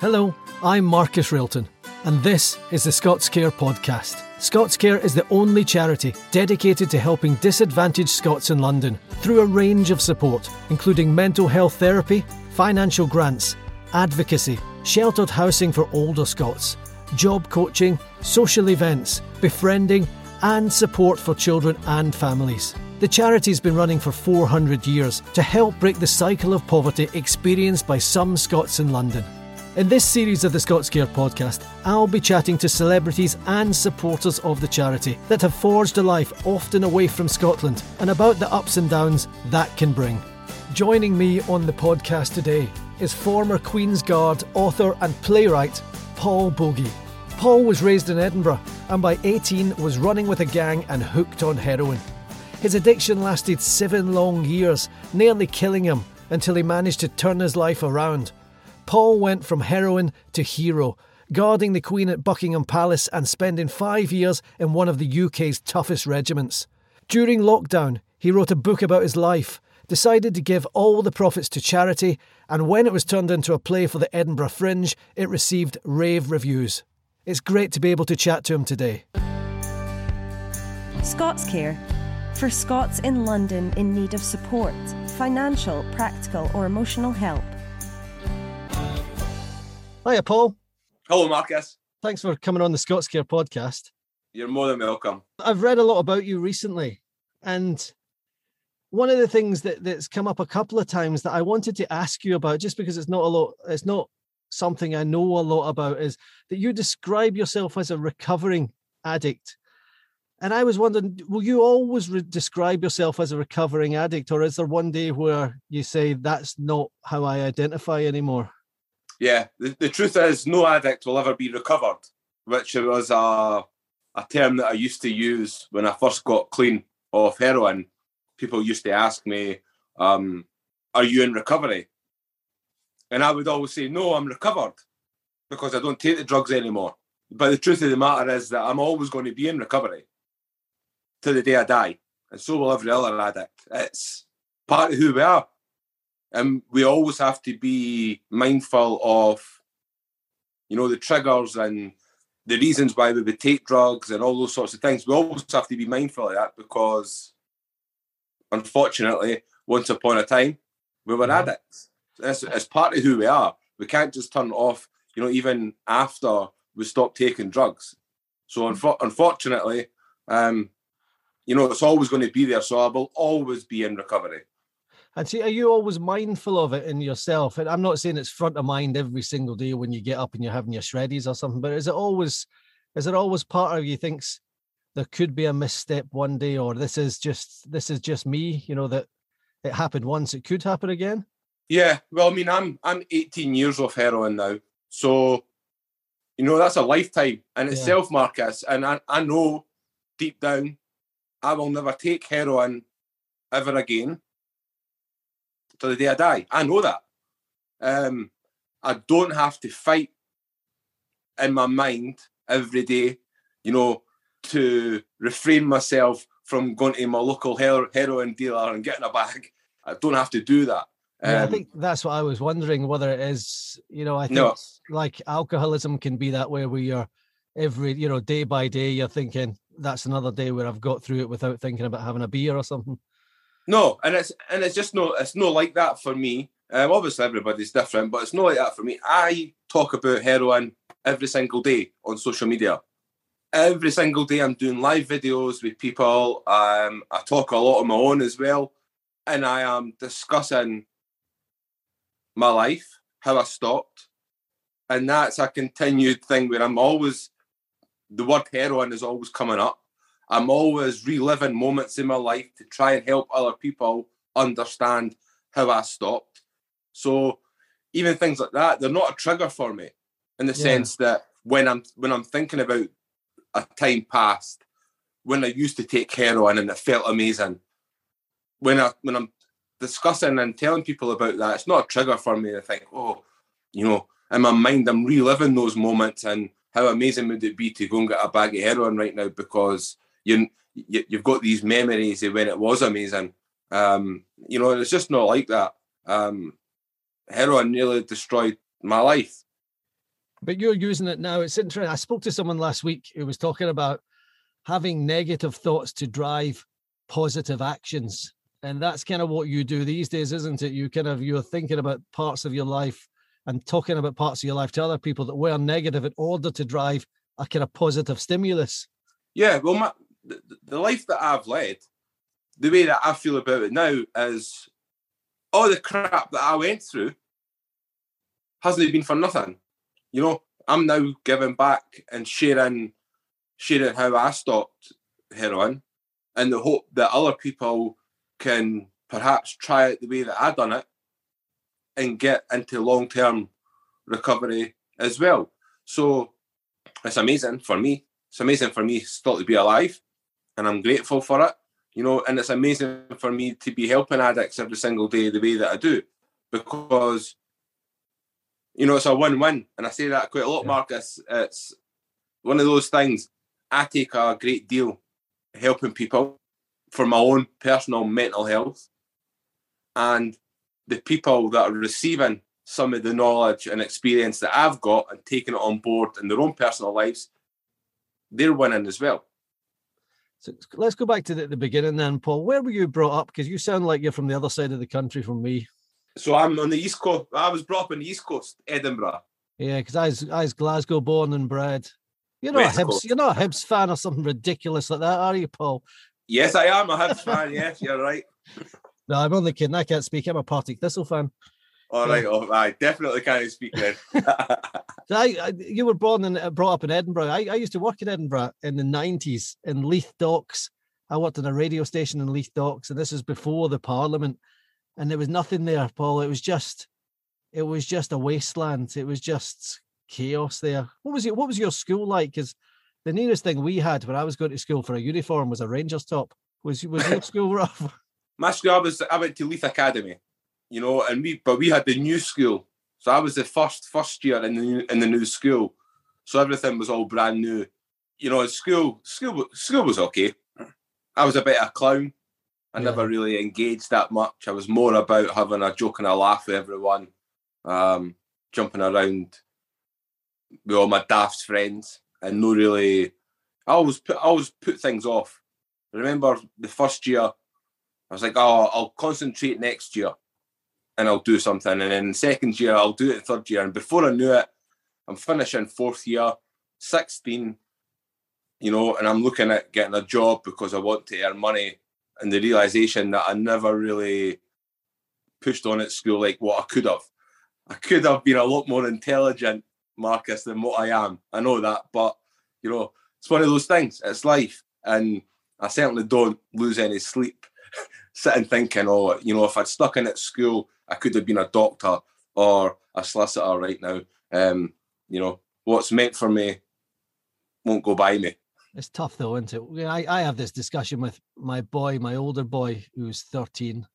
Hello, I'm Marcus Railton, and this is the Scots Care podcast. Scots Care is the only charity dedicated to helping disadvantaged Scots in London through a range of support, including mental health therapy, financial grants, advocacy, sheltered housing for older Scots, job coaching, social events, befriending, and support for children and families. The charity's been running for 400 years to help break the cycle of poverty experienced by some Scots in London. In this series of the Scots Care podcast, I'll be chatting to celebrities and supporters of the charity that have forged a life often away from Scotland and about the ups and downs that can bring. Joining me on the podcast today is former Queen's Guard author and playwright Paul Boggie. Paul was raised in Edinburgh and by 18 was running with a gang and hooked on heroin. His addiction lasted seven long years, nearly killing him until he managed to turn his life around. Paul went from heroin to hero, guarding the Queen at Buckingham Palace and spending five years in one of the UK's toughest regiments. During lockdown, he wrote a book about his life, decided to give all the profits to charity, and when it was turned into a play for the Edinburgh Fringe, it received rave reviews. It's great to be able to chat to him today. Scots Care for Scots in London in need of support, financial, practical, or emotional help. Oh, Hiya, Paul. Hello, Marcus. Thanks for coming on the Scots Care podcast. You're more than welcome. I've read a lot about you recently, and one of the things that, that's come up a couple of times that I wanted to ask you about, just because it's not a lot, it's not something I know a lot about, is that you describe yourself as a recovering addict. And I was wondering, will you always re- describe yourself as a recovering addict, or is there one day where you say that's not how I identify anymore? Yeah, the, the truth is, no addict will ever be recovered, which was a, a term that I used to use when I first got clean of heroin. People used to ask me, um, Are you in recovery? And I would always say, No, I'm recovered because I don't take the drugs anymore. But the truth of the matter is that I'm always going to be in recovery to the day I die. And so will every other addict. It's part of who we are and we always have to be mindful of you know the triggers and the reasons why we would take drugs and all those sorts of things we always have to be mindful of that because unfortunately once upon a time we were mm-hmm. addicts it's, it's part of who we are we can't just turn off you know even after we stop taking drugs so mm-hmm. unfo- unfortunately um you know it's always going to be there so i will always be in recovery and see, are you always mindful of it in yourself? And I'm not saying it's front of mind every single day when you get up and you're having your shreddies or something, but is it always, is it always part of you thinks there could be a misstep one day, or this is just this is just me, you know, that it happened once, it could happen again? Yeah, well, I mean, I'm I'm 18 years of heroin now, so you know that's a lifetime in itself, yeah. Marcus. And I, I know deep down, I will never take heroin ever again to the day I die. I know that. Um, I don't have to fight in my mind every day, you know, to refrain myself from going to my local heroin dealer and getting a bag. I don't have to do that. Um, yeah, I um, think that's what I was wondering whether it is, you know, I think no. like alcoholism can be that way where you're every, you know, day by day, you're thinking that's another day where I've got through it without thinking about having a beer or something. No, and it's and it's just no, it's not like that for me. Um, obviously, everybody's different, but it's not like that for me. I talk about heroin every single day on social media. Every single day, I'm doing live videos with people. Um, I talk a lot on my own as well, and I am discussing my life, how I stopped, and that's a continued thing where I'm always the word heroin is always coming up. I'm always reliving moments in my life to try and help other people understand how I stopped. So even things like that, they're not a trigger for me in the yeah. sense that when I'm when I'm thinking about a time past when I used to take heroin and it felt amazing. When I when I'm discussing and telling people about that, it's not a trigger for me to think, oh, you know, in my mind I'm reliving those moments and how amazing would it be to go and get a bag of heroin right now because you, you you've got these memories of when it was amazing. Um, you know, it's just not like that. Um, heroin nearly destroyed my life. But you're using it now. It's interesting. I spoke to someone last week who was talking about having negative thoughts to drive positive actions. And that's kind of what you do these days, isn't it? You kind of you're thinking about parts of your life and talking about parts of your life to other people that were negative in order to drive a kind of positive stimulus. Yeah, well, my, the, the life that I've led, the way that I feel about it now is all the crap that I went through hasn't been for nothing. You know, I'm now giving back and sharing sharing how I stopped heroin in the hope that other people can perhaps try it the way that I done it and get into long term recovery as well. So it's amazing for me. It's amazing for me still to be alive and I'm grateful for it. You know, and it's amazing for me to be helping addicts every single day the way that I do because you know, it's a win-win. And I say that quite a lot, yeah. Marcus. It's one of those things. I take a great deal helping people for my own personal mental health. And the people that are receiving some of the knowledge and experience that I've got and taking it on board in their own personal lives, they're winning as well. So let's go back to the, the beginning then, Paul. Where were you brought up? Because you sound like you're from the other side of the country from me. So I'm on the East Coast. I was brought up on the East Coast, Edinburgh. Yeah, because I was, I was Glasgow born and bred. You're not West a Hibs, Coast. you're not a Hibs fan or something ridiculous like that, are you, Paul? Yes, I am a Hibs fan. Yes, you're right. No, I'm only kidding. I can't speak. I'm a Partick Thistle fan. All right, oh, I definitely can't speak then. I, I, you were born and uh, brought up in Edinburgh. I, I used to work in Edinburgh in the 90s in Leith Docks. I worked in a radio station in Leith Docks, and this was before the Parliament and there was nothing there, Paul. It was just, it was just a wasteland. It was just chaos there. What was it? What was your school like? Because the nearest thing we had when I was going to school for a uniform was a Rangers top. Was was your school rough? My school, I was I went to Leith Academy, you know, and we but we had the new school, so I was the first first year in the new, in the new school, so everything was all brand new. You know, school school school was okay. I was a bit of a clown, I yeah. never really engaged that much. I was more about having a joke and a laugh with everyone, um, jumping around with all my daft friends, and no really. I always put I always put things off. I remember the first year, I was like, "Oh, I'll concentrate next year, and I'll do something." And then second year, I'll do it. Third year, and before I knew it, I'm finishing fourth year, sixteen. You know, and I'm looking at getting a job because I want to earn money and the realization that I never really pushed on at school like what I could have. I could have been a lot more intelligent, Marcus, than what I am. I know that, but you know, it's one of those things. It's life, and I certainly don't lose any sleep sitting thinking, oh, you know, if I'd stuck in at school, I could have been a doctor or a solicitor right now. Um, you know, what's meant for me won't go by me. It's tough though, isn't it? I, I have this discussion with my boy, my older boy, who's 13,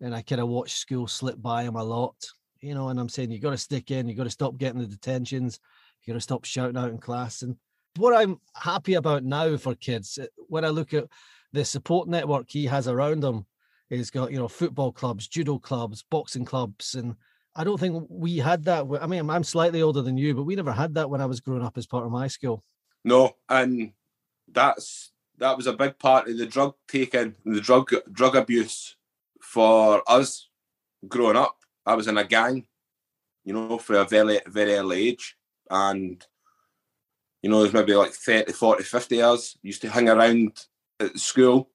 and I kind of watch school slip by him a lot, you know, and I'm saying you got to stick in, you got to stop getting the detentions, you got to stop shouting out in class. And what I'm happy about now for kids, eh, when I look at the support network he has around him, he's got, you know, football clubs, judo clubs, boxing clubs, and I don't think we had that. I mean, I'm slightly older than you, but we never had that when I was growing up as part of my school. No, and that's that was a big part of the drug taking, the drug drug abuse for us growing up. I was in a gang, you know, for a very very early age, and you know, there's maybe like 30, 40, 50 years. Used to hang around at school,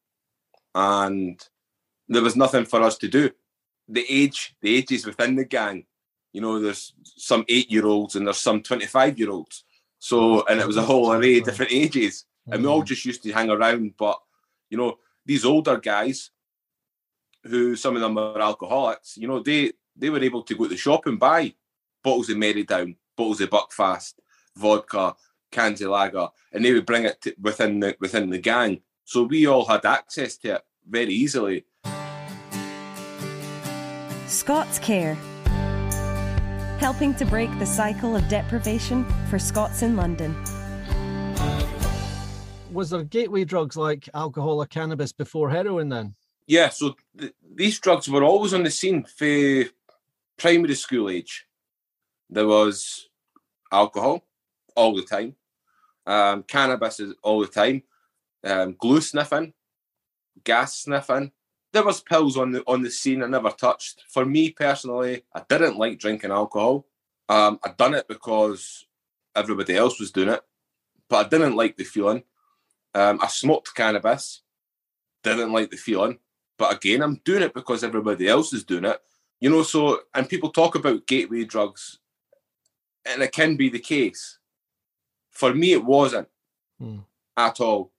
and there was nothing for us to do. The age, the ages within the gang, you know, there's some eight year olds and there's some 25 year olds. So, and it was a whole array of different ages and we all mm. just used to hang around. But you know, these older guys, who some of them are alcoholics, you know, they they were able to go to the shop and buy bottles of Mary Merrydown, bottles of Buckfast, vodka, cans of lager, and they would bring it to, within the within the gang. So we all had access to it very easily. Scots Care. Helping to break the cycle of deprivation for Scots in London was there gateway drugs like alcohol or cannabis before heroin then? Yeah, so th- these drugs were always on the scene for primary school age. There was alcohol all the time, um, cannabis is all the time, um, glue sniffing, gas sniffing. There was pills on the on the scene I never touched. For me personally, I didn't like drinking alcohol. Um, I done it because everybody else was doing it, but I didn't like the feeling. Um, I smoked cannabis, didn't like the feeling, but again, I'm doing it because everybody else is doing it. You know, so and people talk about gateway drugs, and it can be the case. For me, it wasn't Hmm. at all.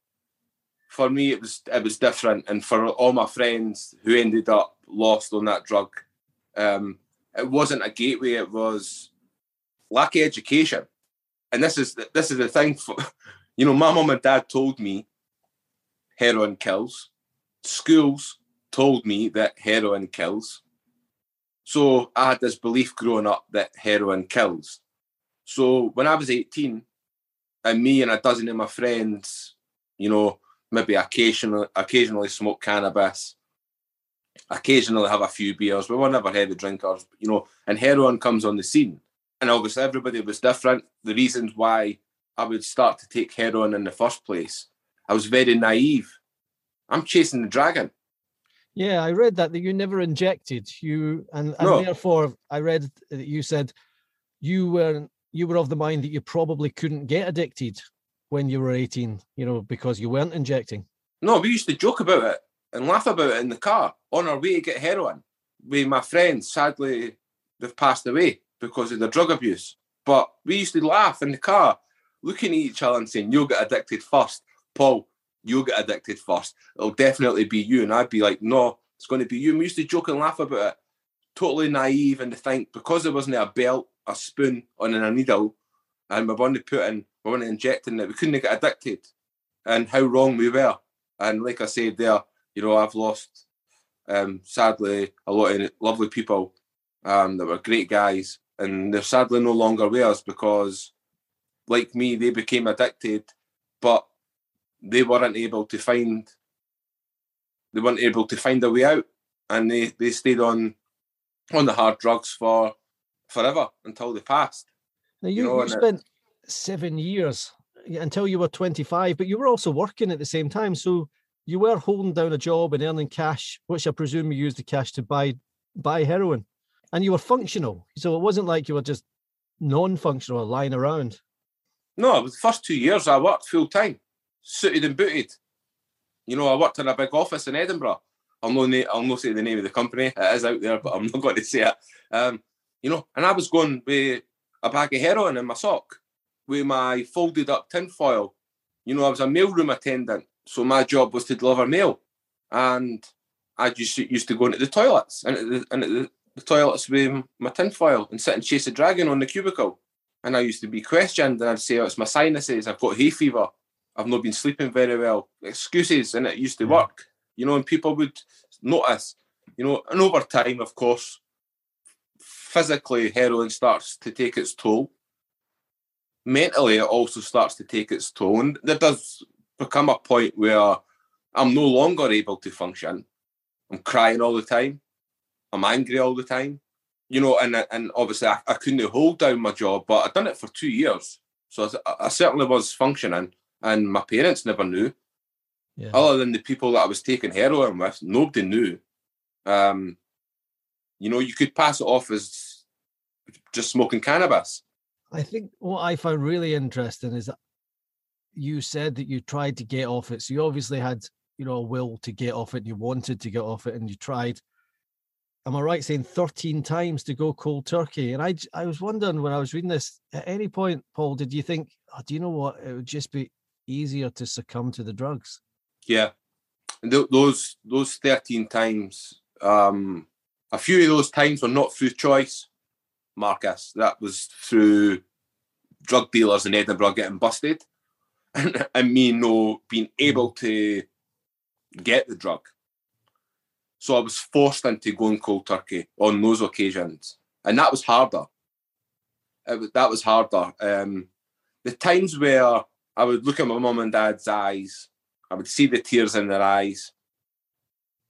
For me, it was it was different, and for all my friends who ended up lost on that drug, um, it wasn't a gateway. It was lack of education, and this is this is the thing. For you know, my mum and dad told me heroin kills. Schools told me that heroin kills. So I had this belief growing up that heroin kills. So when I was 18, and me and a dozen of my friends, you know, maybe occasionally occasionally smoke cannabis, occasionally have a few beers. We were never heavy drinkers, you know, and heroin comes on the scene. And obviously everybody was different. The reasons why I would start to take heroin in the first place. I was very naive. I'm chasing the dragon. Yeah, I read that that you never injected you, and, and No. therefore I read that you said you were you were of the mind that you probably couldn't get addicted when you were 18, you know, because you weren't injecting. No, we used to joke about it and laugh about it in the car on our way to get heroin. With my friends, sadly, they've passed away because of their drug abuse. But we used to laugh in the car, looking at each other and saying, You'll get addicted first. Paul, you'll get addicted first. It'll definitely be you. And I'd be like, No, it's going to be you. And we used to joke and laugh about it. Totally naive and to think because there wasn't a belt, a spoon, on a needle, and we wanted to put in, we wanted injecting it, we couldn't get addicted. And how wrong we were. And like I said there, you know, I've lost um, sadly a lot of lovely people um, that were great guys, and they're sadly no longer with us because, like me, they became addicted, but they weren't able to find they weren't able to find a way out, and they they stayed on on the hard drugs for forever until they passed. Now you, know, you it- spent seven years until you were 25, but you were also working at the same time. So you were holding down a job and earning cash, which I presume you used the cash to buy buy heroin. And you were functional. So it wasn't like you were just non-functional lying around. No, it was the first two years I worked full time, suited and booted. You know, I worked in a big office in Edinburgh. I'll no, na- I'll not say the name of the company. It is out there, but I'm not going to say it. Um, you know, and I was going with a bag of heroin in my sock with my folded up tinfoil. You know, I was a mailroom attendant, so my job was to deliver mail, and I just used to go into the toilets and the, and the, the toilets with my tinfoil and sit and chase a dragon on the cubicle. And I used to be questioned, and I'd say, "Oh, it's my sinuses. I've got hay fever. I've not been sleeping very well." Excuses, and it used to work. You know, and people would notice. You know, and over time, of course, physically, heroin starts to take its toll. Mentally, it also starts to take its toll, and there does become a point where I'm no longer able to function. I'm crying all the time. I'm angry all the time you know, and and obviously I, I couldn't hold down my job, but I'd done it for two years, so I, I certainly was functioning, and my parents never knew. Yeah. Other than the people that I was taking heroin with, nobody knew. Um, you know, you could pass it off as just smoking cannabis. I think what I found really interesting is that you said that you tried to get off it. So you obviously had, you know, a will to get off it and you wanted to get off it and you tried. Am I right saying 13 times to go cold turkey? And I, I was wondering when I was reading this, at any point, Paul, did you think, oh, do you know what? It would just be easier to succumb to the drugs. Yeah, and th- those those thirteen times, um, a few of those times were not through choice, Marcus. That was through drug dealers in Edinburgh getting busted, and, me no being able to get the drug. So I was forced into going cold turkey on those occasions, and that was harder. Was, that was harder. Um, the times where I would look at my mum and dad's eyes I would see the tears in their eyes.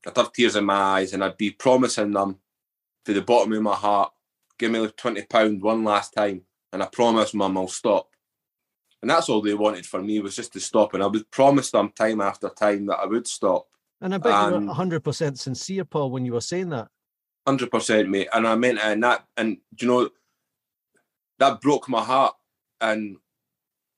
I'd have tears in my eyes, and I'd be promising them to the bottom of my heart, give me like twenty pound one last time. and I promise mum I'll stop. And that's all they wanted for me was just to stop. And I would promise them time after time that I would stop. And I bet you were hundred percent sincere, Paul, when you were saying that. Hundred percent, mate. And I meant it, and that, and you know, that broke my heart. And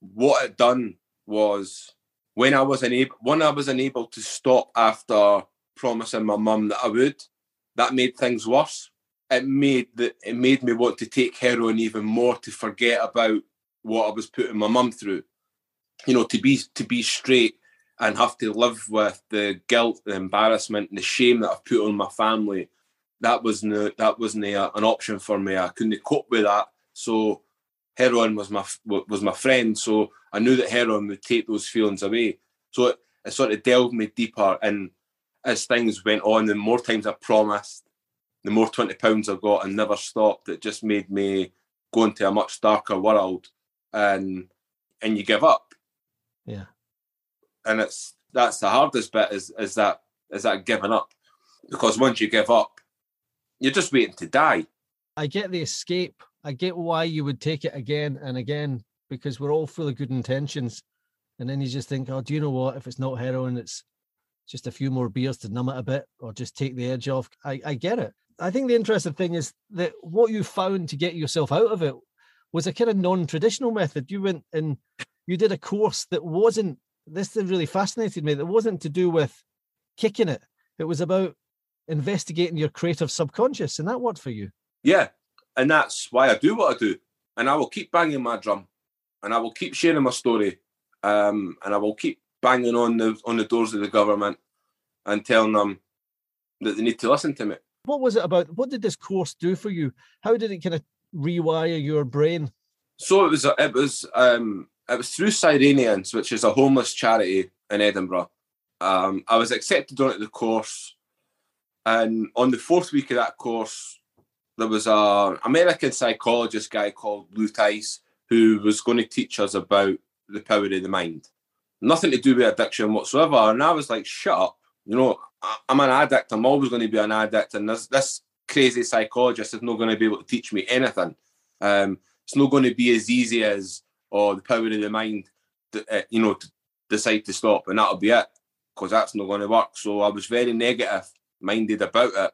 what it done was when I was unable, when I was unable to stop after promising my mum that I would, that made things worse. It made that it made me want to take heroin even more to forget about what I was putting my mum through. You know, to be to be straight and have to live with the guilt, the embarrassment, and the shame that I've put on my family. That wasn't that wasn't an option for me. I couldn't cope with that. So heroin was my was my friend. So I knew that heroin would take those feelings away. So it, it sort of delved me deeper. And as things went on, the more times I promised, the more twenty pounds I got and never stopped. It just made me go into a much darker world, and and you give up. Yeah. And it's that's the hardest bit is is that is that giving up, because once you give up, you're just waiting to die. I get the escape. I get why you would take it again and again because we're all full of good intentions. And then you just think, oh, do you know what? If it's not heroin, it's just a few more beers to numb it a bit or just take the edge off. I, I get it. I think the interesting thing is that what you found to get yourself out of it was a kind of non-traditional method. You went and you did a course that wasn't this really fascinated me. That wasn't to do with kicking it. It was about investigating your creative subconscious, and that worked for you. Yeah, and that's why I do what I do, and I will keep banging my drum and I will keep sharing my story, um, and I will keep banging on the on the doors of the government and telling them that they need to listen to me. What was it about? What did this course do for you? How did it kind of rewire your brain? So it was it was um, it was through Cyrenians, which is a homeless charity in Edinburgh. Um, I was accepted onto the course, and on the fourth week of that course, there was a American psychologist guy called Lou Tice who was going to teach us about the power of the mind. Nothing to do with addiction whatsoever. And I was like, shut up. You know, I'm an addict. I'm always going to be an addict. And this, this crazy psychologist is not going to be able to teach me anything. Um, it's not going to be as easy as, oh, the power of the mind, uh, you know, to decide to stop and that'll be it. Because that's not going to work. So I was very negative minded about it.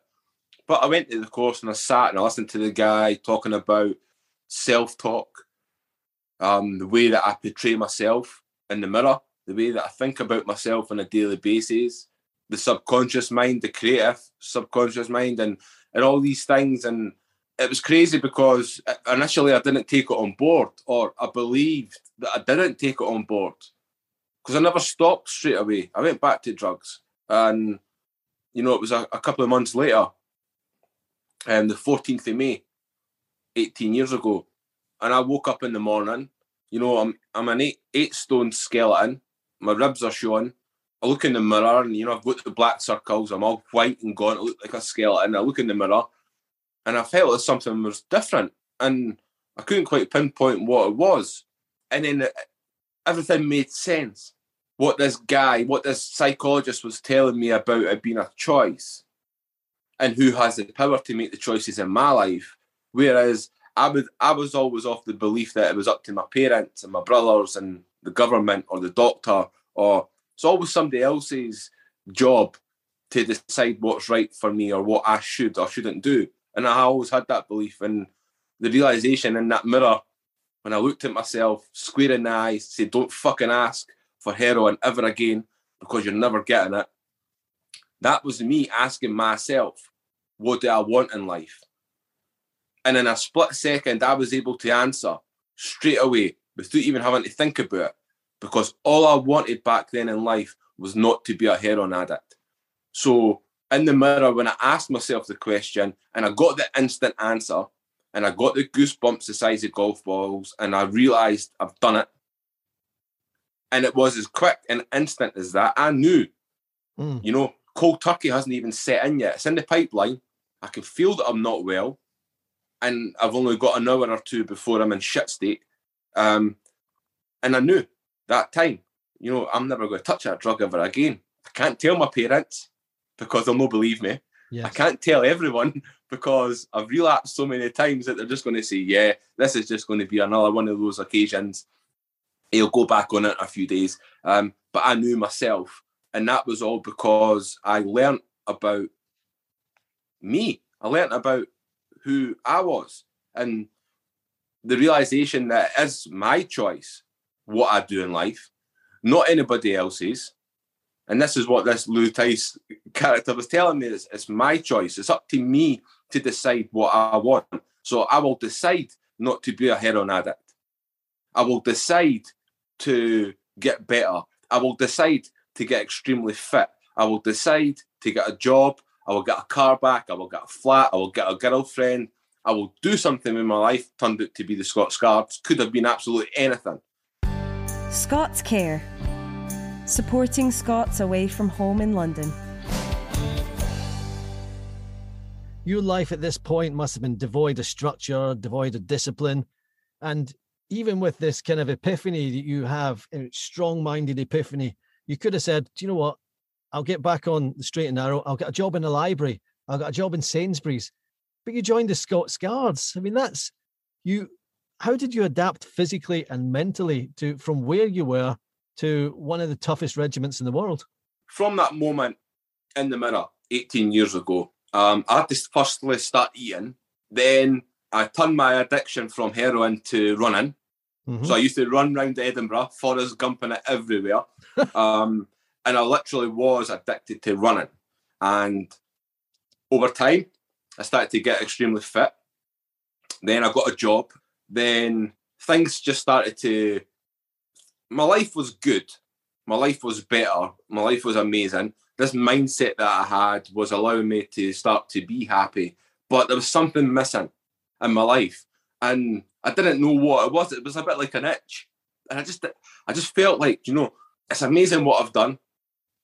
But I went to the course and I sat and I listened to the guy talking about self talk um, the way that I portray myself in the mirror, the way that I think about myself on a daily basis, the subconscious mind, the creative subconscious mind, and and all these things. And it was crazy because initially I didn't take it on board, or I believed that I didn't take it on board because I never stopped straight away. I went back to drugs, and you know it was a, a couple of months later, and um, the 14th of May, 18 years ago, and I woke up in the morning. You know, I'm I'm an eight eight stone skeleton. My ribs are showing. I look in the mirror and you know I've got the black circles. I'm all white and gaunt. I look like a skeleton. I look in the mirror, and I felt that something was different, and I couldn't quite pinpoint what it was. And then uh, everything made sense. What this guy, what this psychologist was telling me about it being a choice, and who has the power to make the choices in my life. Whereas I was I was always of the belief that it was up to my parents and my brothers and the government or the doctor or it's always somebody else's job to decide what's right for me or what I should or shouldn't do. And I always had that belief and the realization in that mirror when I looked at myself square in the eyes, said, Don't fucking ask for heroin ever again because you're never getting it. That was me asking myself, what do I want in life? And in a split second, I was able to answer straight away without even having to think about it. Because all I wanted back then in life was not to be a heroin addict. So in the mirror, when I asked myself the question and I got the instant answer and I got the goosebumps the size of golf balls and I realized I've done it. And it was as quick and instant as that. I knew, mm. you know, cold turkey hasn't even set in yet. It's in the pipeline. I can feel that I'm not well and I've only got an hour or two before I'm in shit state. Um, and I knew that time, you know, I'm never going to touch that drug ever again. I can't tell my parents because they'll not believe me. Yes. I can't tell everyone because I've relapsed so many times that they're just going to say, yeah, this is just going to be another one of those occasions. He'll go back on it in a few days. Um, but I knew myself. And that was all because I learnt about me. I learnt about who I was and the realization that it is my choice what I do in life, not anybody else's. And this is what this Lou Tice character was telling me. It's, it's my choice. It's up to me to decide what I want. So I will decide not to be a heroin addict. I will decide to get better. I will decide to get extremely fit. I will decide to get a job. I will get a car back. I will get a flat. I will get a girlfriend. I will do something in my life. Turned out to be the Scots Guards. Could have been absolutely anything. Scots Care. Supporting Scots away from home in London. Your life at this point must have been devoid of structure, devoid of discipline. And even with this kind of epiphany that you have, strong minded epiphany, you could have said, Do you know what? I'll get back on the straight and narrow. I'll get a job in the library. I'll get a job in Sainsbury's. But you joined the Scots Guards. I mean, that's you. How did you adapt physically and mentally to from where you were to one of the toughest regiments in the world? From that moment in the mirror, 18 years ago, um, I had to firstly start eating. Then I turned my addiction from heroin to running. Mm-hmm. So I used to run around Edinburgh, Forrest Gumping it everywhere. um, and I literally was addicted to running. And over time, I started to get extremely fit. Then I got a job. Then things just started to. My life was good. My life was better. My life was amazing. This mindset that I had was allowing me to start to be happy. But there was something missing in my life. And I didn't know what it was. It was a bit like an itch. And I just I just felt like, you know, it's amazing what I've done.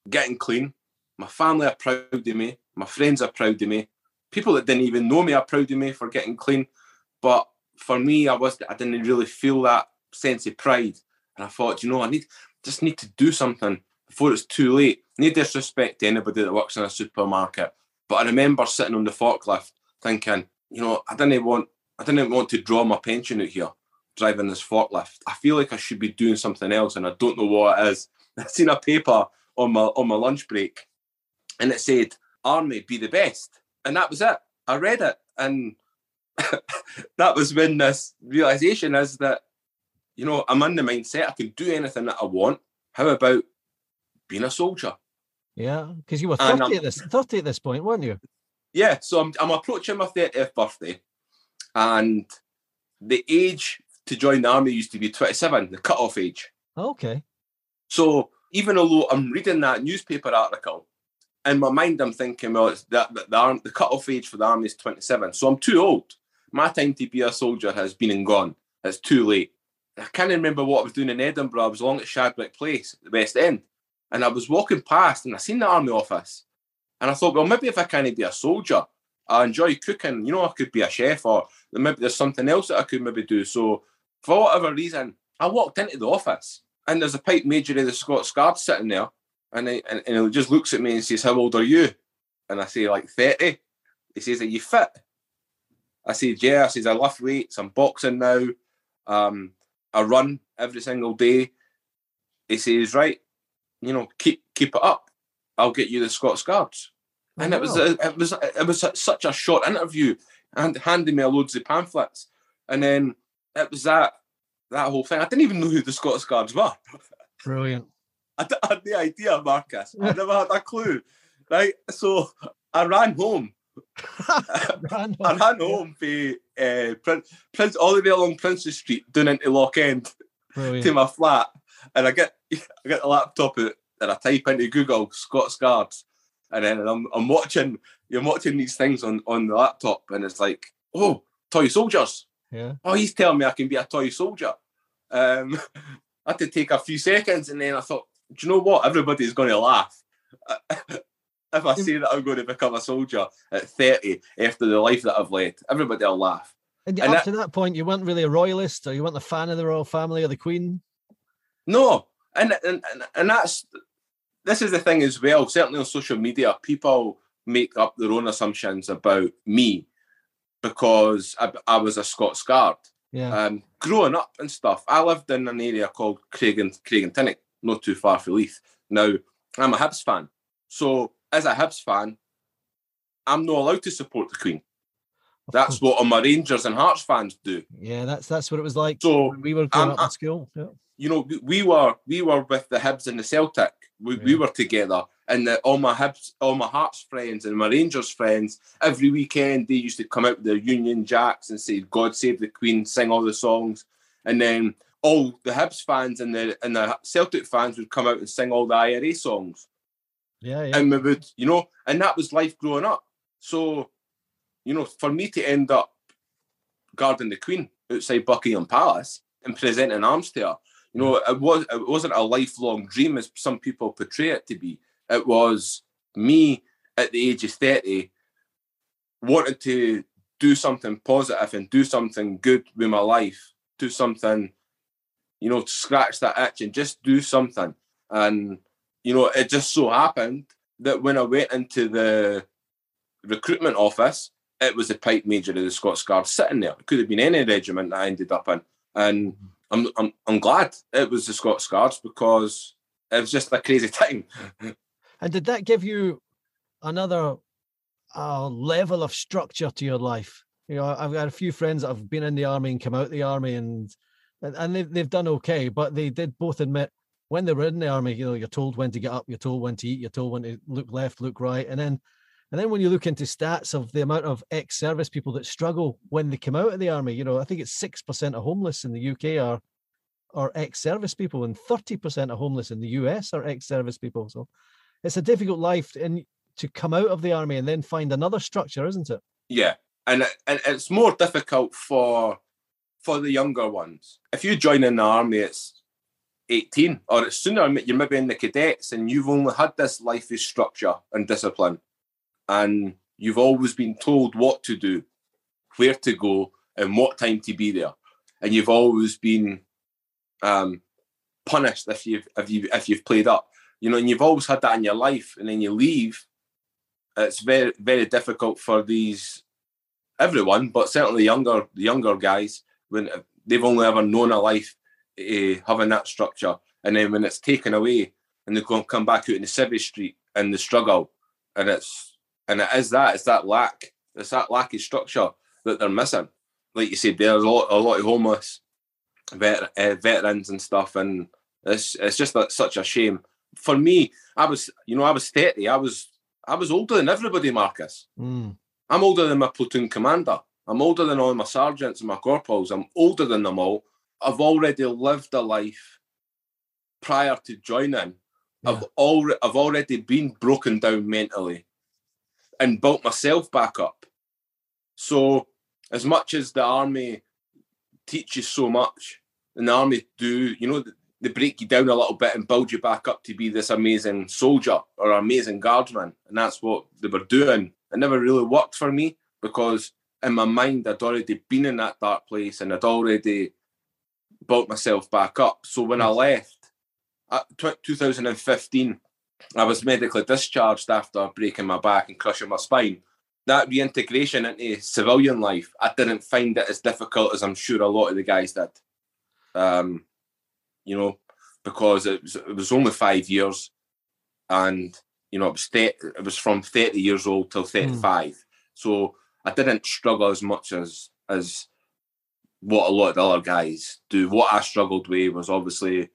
Getting clean. My family are proud of me. My friends are proud of me. People that didn't even know me are proud of me for getting clean. But for me, I was I didn't really feel that sense of pride. And I thought, you know, I need just need to do something before it's too late. No disrespect to anybody that works in a supermarket. But I remember sitting on the forklift thinking, you know, I didn't want I didn't want to draw my pension out here driving this forklift. I feel like I should be doing something else and I don't know what it is. I seen a paper on my on my lunch break and it said, Army, be the best. And that was it. I read it and that was when this realization is that, you know, I'm in the mindset I can do anything that I want. How about being a soldier? Yeah, because you were 30 at this 30 at this point, weren't you? Yeah, so I'm, I'm approaching my 30th birthday, and the age to join the army used to be 27, the cut-off age. Okay. So even although I'm reading that newspaper article, in my mind I'm thinking, well, it's that, the, the, the cut-off age for the army is 27, so I'm too old. My time to be a soldier has been and gone. It's too late. I can't remember what I was doing in Edinburgh. I was along at Shandwick Place, the West End, and I was walking past and I seen the army office, and I thought, well, maybe if I can't be a soldier, I enjoy cooking. You know, I could be a chef, or maybe there's something else that I could maybe do. So, for whatever reason, I walked into the office, and there's a pipe major of the Scots Guard sitting there, and, he, and, and he just looks at me and says, "How old are you?" And I say, "Like 30." He says, "Are you fit?" I said, "Yeah." I says, "I lift weights. I'm boxing now. Um, I run every single day." He says, "Right, you know, keep keep it up. I'll get you the Scots Guards." and it was a, it was it was such a short interview and handing me loads of pamphlets, and then it was that that whole thing. I didn't even know who the Scots Guards were. Brilliant. I, had the idea, Marcus. I never had a clue. Right, so I ran home. ran home. I ran home for uh, Prince, Prince all the way along Princes Street down into Lochend Brilliant. to my flat, and I get I get the laptop out and I type into Google Scots Guards and then I'm, I'm watching you're watching these things on on the laptop and it's like oh toy soldiers yeah oh he's telling me I can be a toy soldier um I had to take a few seconds and then I thought do you know what everybody's going to laugh if I say that I'm going to become a soldier at 30 after the life that I've led everybody will laugh and, and up that, to that point you weren't really a royalist or you weren't a fan of the royal family or the queen no and and, and, that's this is the thing as well. Certainly on social media, people make up their own assumptions about me because I, I was a Scots Guard. Yeah. Um, growing up and stuff, I lived in an area called Craig and Craigentinny, not too far from Leith. Now, I'm a Hibs fan. So, as a Hibs fan, I'm not allowed to support the Queen. That's what all my Rangers and Hearts fans do. Yeah, that's that's what it was like So, when we were growing up in school. Yeah. you know, we, we were we were with the Hibs and the Celtic. We, we were together, and the, all my Hibs, all my Hearts friends and my Rangers friends. Every weekend they used to come out with their Union Jacks and say "God Save the Queen," sing all the songs, and then all the Hibs fans and the and the Celtic fans would come out and sing all the IRA songs, Yeah, yeah. and we would, you know, and that was life growing up. So, you know, for me to end up guarding the Queen outside Buckingham Palace and presenting arms to her, you know, it was it wasn't a lifelong dream as some people portray it to be. It was me at the age of thirty wanting to do something positive and do something good with my life, do something, you know, to scratch that itch and just do something. And you know, it just so happened that when I went into the recruitment office, it was the pipe major of the Scots Guard sitting there. It could have been any regiment that I ended up in. And I'm I'm I'm glad it was the Scots Guards because it was just a crazy time. And did that give you another uh, level of structure to your life? You know, I've got a few friends that have been in the army and come out the army, and and- and they've they've done okay, but they did both admit when they were in the army, you know, you're told when to get up, you're told when to eat, you're told when to look left, look right, and then and then when you look into stats of the amount of ex-service people that struggle when they come out of the army, you know, I think it's six percent of homeless in the UK are are ex-service people, and thirty percent of homeless in the US are ex-service people. So it's a difficult life and to come out of the army and then find another structure, isn't it? Yeah, and and it's more difficult for for the younger ones. If you join in the army, it's eighteen, or it's sooner. You're maybe in the cadets, and you've only had this life of structure and discipline, and you've always been told what to do, where to go, and what time to be there, and you've always been um, punished if you've if you if you've played up. You know, and you've always had that in your life, and then you leave. It's very very difficult for these everyone, but certainly younger younger guys when they've only ever known a life uh, having that structure, and then when it's taken away and they go and come back out in the civvy street and the struggle, and it's and it is that it's that lack it's that lack of structure that they're missing. Like you said, there's a lot a lot of homeless vet, uh, veterans and stuff, and it's it's just that such a shame. For me, I was you know I was thirty, I was I was older than everybody, Marcus. Mm. I'm older than my platoon commander. I'm older than all my sergeants and my corporals. I'm older than them all. I've already lived a life prior to joining. I've already I've already been broken down mentally and built myself back up. So as much as the army teaches so much, and the army do, you know, they break you down a little bit and build you back up to be this amazing soldier or amazing guardsman. And that's what they were doing. It never really worked for me because in my mind I'd already been in that dark place and I'd already built myself back up. So when I left at tw- 2015, I was medically discharged after breaking my back and crushing my spine. That reintegration into civilian life, I didn't find it as difficult as I'm sure a lot of the guys did. Um, you know, because it was, it was only five years, and you know it was it was from thirty years old till thirty five. So I didn't struggle as much as as what a lot of the other guys do. What I struggled with was obviously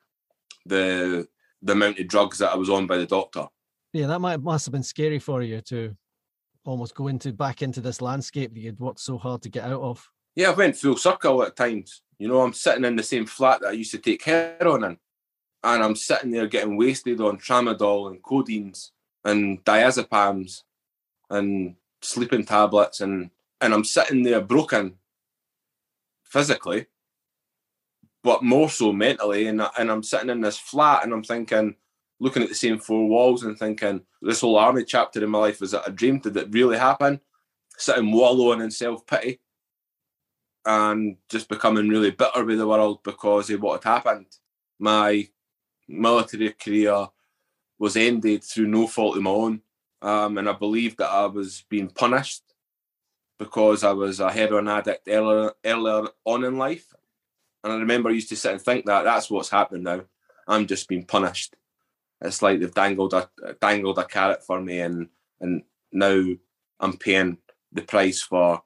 the the amount of drugs that I was on by the doctor. Yeah, that might must have been scary for you to almost go into back into this landscape that you'd worked so hard to get out of. Yeah, I went full circle at times. You know, I'm sitting in the same flat that I used to take heroin in, and I'm sitting there getting wasted on tramadol and codeines and diazepams and sleeping tablets, and and I'm sitting there broken physically, but more so mentally. And and I'm sitting in this flat, and I'm thinking, looking at the same four walls, and thinking, this whole army chapter in my life was that a dream? Did it really happen? Sitting wallowing in self pity and just becoming really bitter with the world because of what had happened. My military career was ended through no fault of my own. Um, and I believed that I was being punished because I was a heroin addict earlier, earlier on in life. And I remember I used to sit and think that that's what's happening now. I'm just being punished. It's like they've dangled a dangled a carrot for me, and and now I'm paying the price for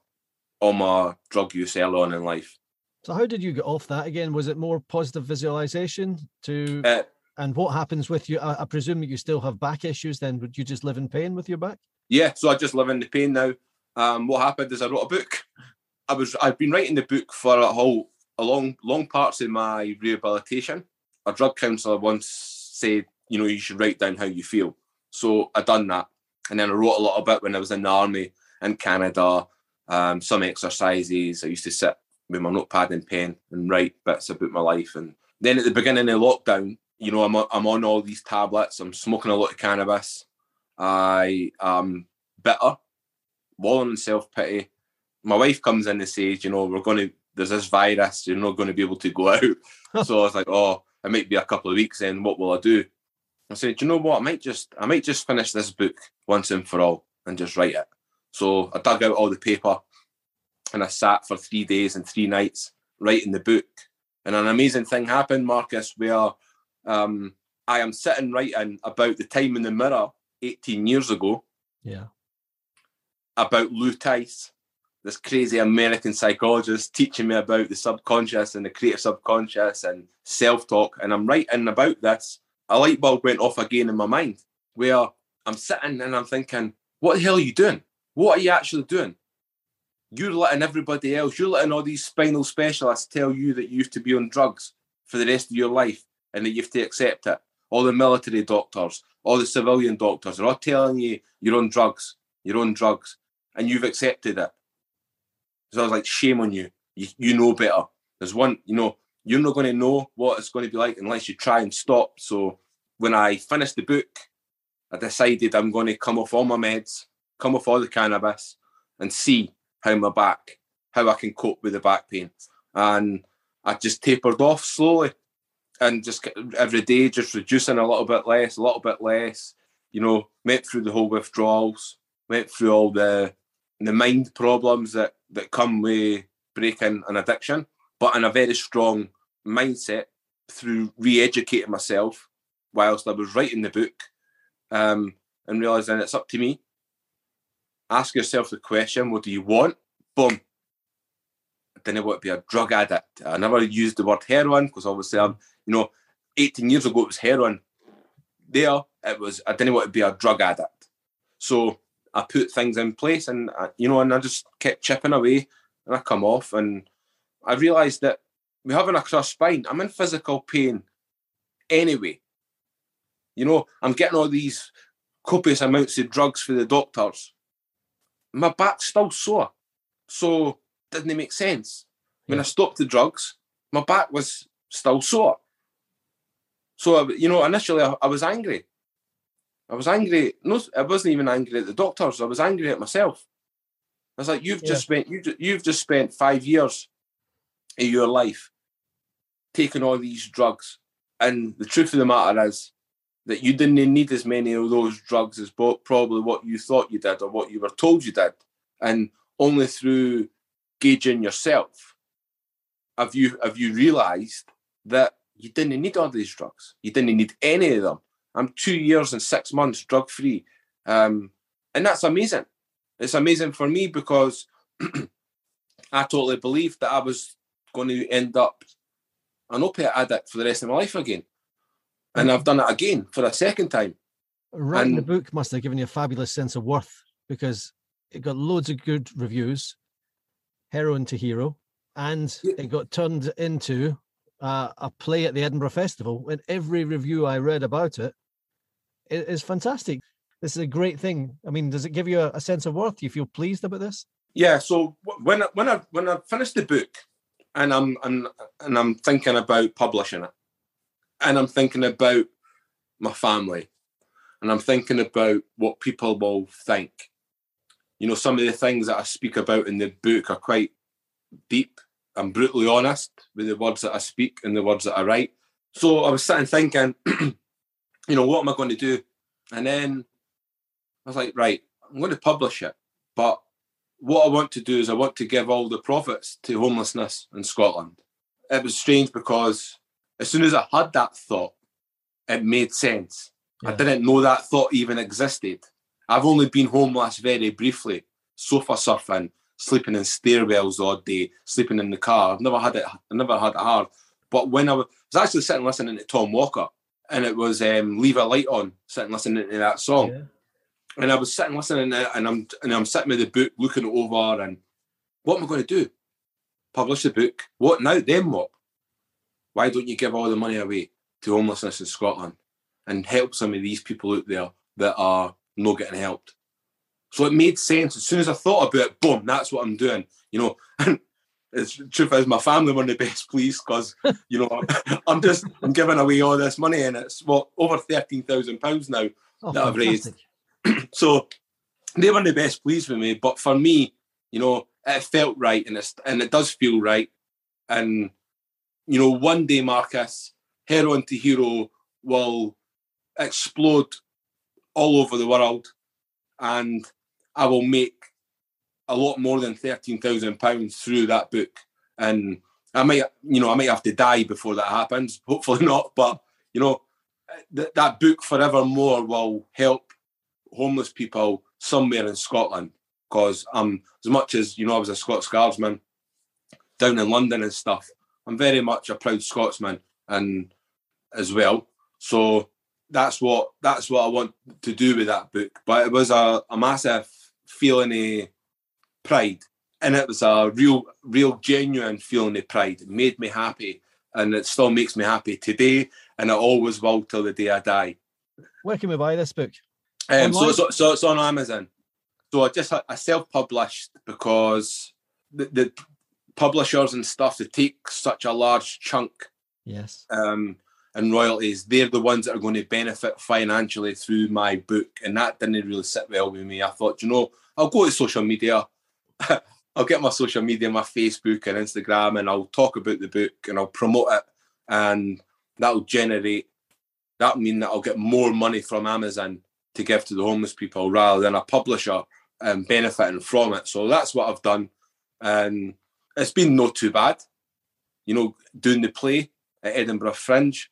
all my drug use early on in life. So how did you get off that again? Was it more positive visualization to? Uh, and what happens with you? I, I presume you still have back issues. Then would you just live in pain with your back? Yeah, so I just live in the pain now. Um, what happened is I wrote a book. I was I've been writing the book for a whole a long long parts of my rehabilitation. A drug counsellor once said, you know, you should write down how you feel. So I done that, and then I wrote a little bit when I was in the army in Canada. Um, some exercises. I used to sit with my notepad and pen and write bits about my life. And then at the beginning of lockdown, you know, I'm I'm on all these tablets. I'm smoking a lot of cannabis. I am bitter, wallowing in self pity. My wife comes in and says, you know, we're going to. There's this virus. You're not going to be able to go out. so I was like, oh, it might be a couple of weeks. Then what will I do? I said, you know what? I might just, I might just finish this book once and for all and just write it. So I dug out all the paper and I sat for three days and three nights writing the book. And an amazing thing happened, Marcus, where um, I am sitting writing about the time in the mirror 18 years ago. Yeah. About Lou Tice, this crazy American psychologist teaching me about the subconscious and the creative subconscious and self talk. And I'm writing about this. A light bulb went off again in my mind where I'm sitting and I'm thinking, what the hell are you doing? What are you actually doing? You're letting everybody else, you're letting all these spinal specialists tell you that you have to be on drugs for the rest of your life and that you have to accept it. All the military doctors, all the civilian doctors are all telling you you're on drugs, you're on drugs, and you've accepted it. So I was like, shame on you. You, you know better. There's one, you know, you're not going to know what it's going to be like unless you try and stop. So when I finished the book, I decided I'm going to come off all my meds, come off all the cannabis, and see how my back, how I can cope with the back pain. And I just tapered off slowly and just every day just reducing a little bit less, a little bit less. You know, went through the whole withdrawals, went through all the the mind problems that that come with breaking an addiction, but in a very strong mindset through re-educating myself whilst I was writing the book, um, and realizing it's up to me ask yourself the question, what do you want? Boom. Didn't want to be a drug addict. I never used the word heroin because obviously I'm, you know, 18 years ago it was heroin. There it was, I didn't want to be a drug addict. So I put things in place and, I, you know, and I just kept chipping away and I come off and I realised that we having a crushed spine, I'm in physical pain anyway. You know, I'm getting all these copious amounts of drugs for the doctors my back's still sore. So didn't make sense? When I stopped the drugs, my back was still sore. So you know, initially I, I was angry. I was angry. No, I wasn't even angry at the doctors. I was angry at myself. I was like, "You've yeah. just spent you you've just spent five years of your life taking all these drugs, and the truth of the matter is, that you didn't need as many of those drugs as probably what you thought you did or what you were told you did. And only through gauging yourself have you have you realised that you didn't need all these drugs. You didn't need any of them. I'm two years and six months drug free. Um, and that's amazing. It's amazing for me because I totally believed that I was going to end up an opiate addict for the rest of my life again and I've done it again for a second time. Writing and, the book must have given you a fabulous sense of worth because it got loads of good reviews, heroin to hero, and it got turned into uh, a play at the Edinburgh Festival. And every review I read about it, it is fantastic. This is a great thing. I mean, does it give you a, a sense of worth? Do you feel pleased about this? Yeah. So when I, when I when I finished the book, and I'm, I'm and I'm thinking about publishing it, and I'm thinking about my family and I'm thinking about what people will think. You know, some of the things that I speak about in the book are quite deep. I'm brutally honest with the words that I speak and the words that I write. So I was sitting thinking, you know, what am I going to do? And then I was like, right, I'm going to publish it, but what I want to do is I want to give all the profits to homelessness in Scotland. It was strange because as soon as I had that thought, it made sense. Yeah. I didn't know that thought even existed. I've only been homeless very briefly, sofa surfing, sleeping in stairwells all day, sleeping in the car. I've never had it. I never had it hard. But when I was, I was actually sitting listening to Tom Walker, and it was um, "Leave a Light On," sitting listening to that song, yeah. and I was sitting listening to it, and I'm and I'm sitting with the book, looking over, and what am I going to do? Publish the book. What now? Then what? Why don't you give all the money away to homelessness in Scotland and help some of these people out there that are not getting helped? So it made sense. As soon as I thought about it, boom, that's what I'm doing. You know, and it's truth is my family were the best pleased because, you know, I'm just I'm giving away all this money and it's what over thirteen thousand pounds now oh, that I've raised. so they were the best pleased with me. But for me, you know, it felt right and it's and it does feel right. And you know, one day, Marcus, Heroin to Hero will explode all over the world, and I will make a lot more than thirteen thousand pounds through that book. And I might, you know, I might have to die before that happens. Hopefully not, but you know, th- that book forevermore will help homeless people somewhere in Scotland. Because um, as much as you know, I was a Scots Guardsman down in London and stuff. I'm very much a proud Scotsman and as well. So that's what that's what I want to do with that book. But it was a, a massive feeling of pride. And it was a real, real genuine feeling of pride. It made me happy. And it still makes me happy today. And it always will till the day I die. Where can we buy this book? Um, so, so, so it's on Amazon. So I just I self-published because the, the publishers and stuff to take such a large chunk yes um and royalties they're the ones that are going to benefit financially through my book and that didn't really sit well with me. I thought you know i'll go to social media. I'll get my social media my facebook and instagram and i'll talk about the book and i'll promote it and that'll generate that'll mean that i'll get more money from amazon to give to the homeless people rather than a publisher um, benefiting from it. So that's what i've done and it's been not too bad. You know, doing the play at Edinburgh Fringe,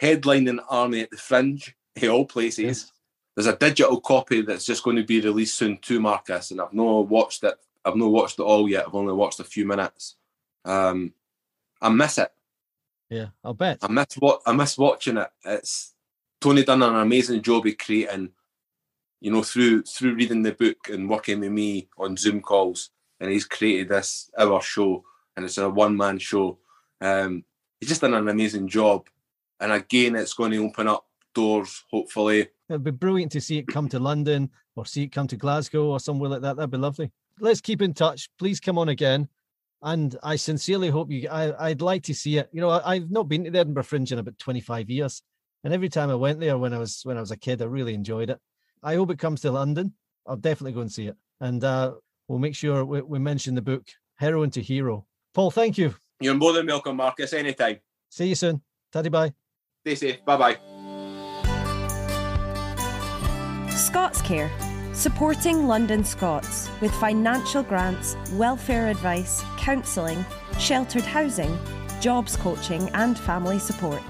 headlining Army at the Fringe, in all places. There's a digital copy that's just going to be released soon too, Marcus, and I've not watched it. I've not watched it all yet. I've only watched a few minutes. Um, I miss it. Yeah, I'll bet. I miss what I miss watching it. It's Tony done an amazing job of creating, you know, through through reading the book and working with me on Zoom calls and he's created this our show, and it's a one man show. Um, he's just done an amazing job, and again, it's going to open up doors. Hopefully, it'd be brilliant to see it come to London or see it come to Glasgow or somewhere like that. That'd be lovely. Let's keep in touch. Please come on again. And I sincerely hope you. I, I'd like to see it. You know, I, I've not been to the Edinburgh Fringe in about 25 years, and every time I went there when I was when I was a kid, I really enjoyed it. I hope it comes to London. I'll definitely go and see it. And uh, we'll make sure we, we mention the book Heroin to Hero. Paul, thank you. You're more than welcome, Marcus, anytime. See you soon. Taddy bye. Stay safe. Bye bye. ScotsCare, supporting London Scots with financial grants, welfare advice, counselling, sheltered housing, jobs coaching, and family support.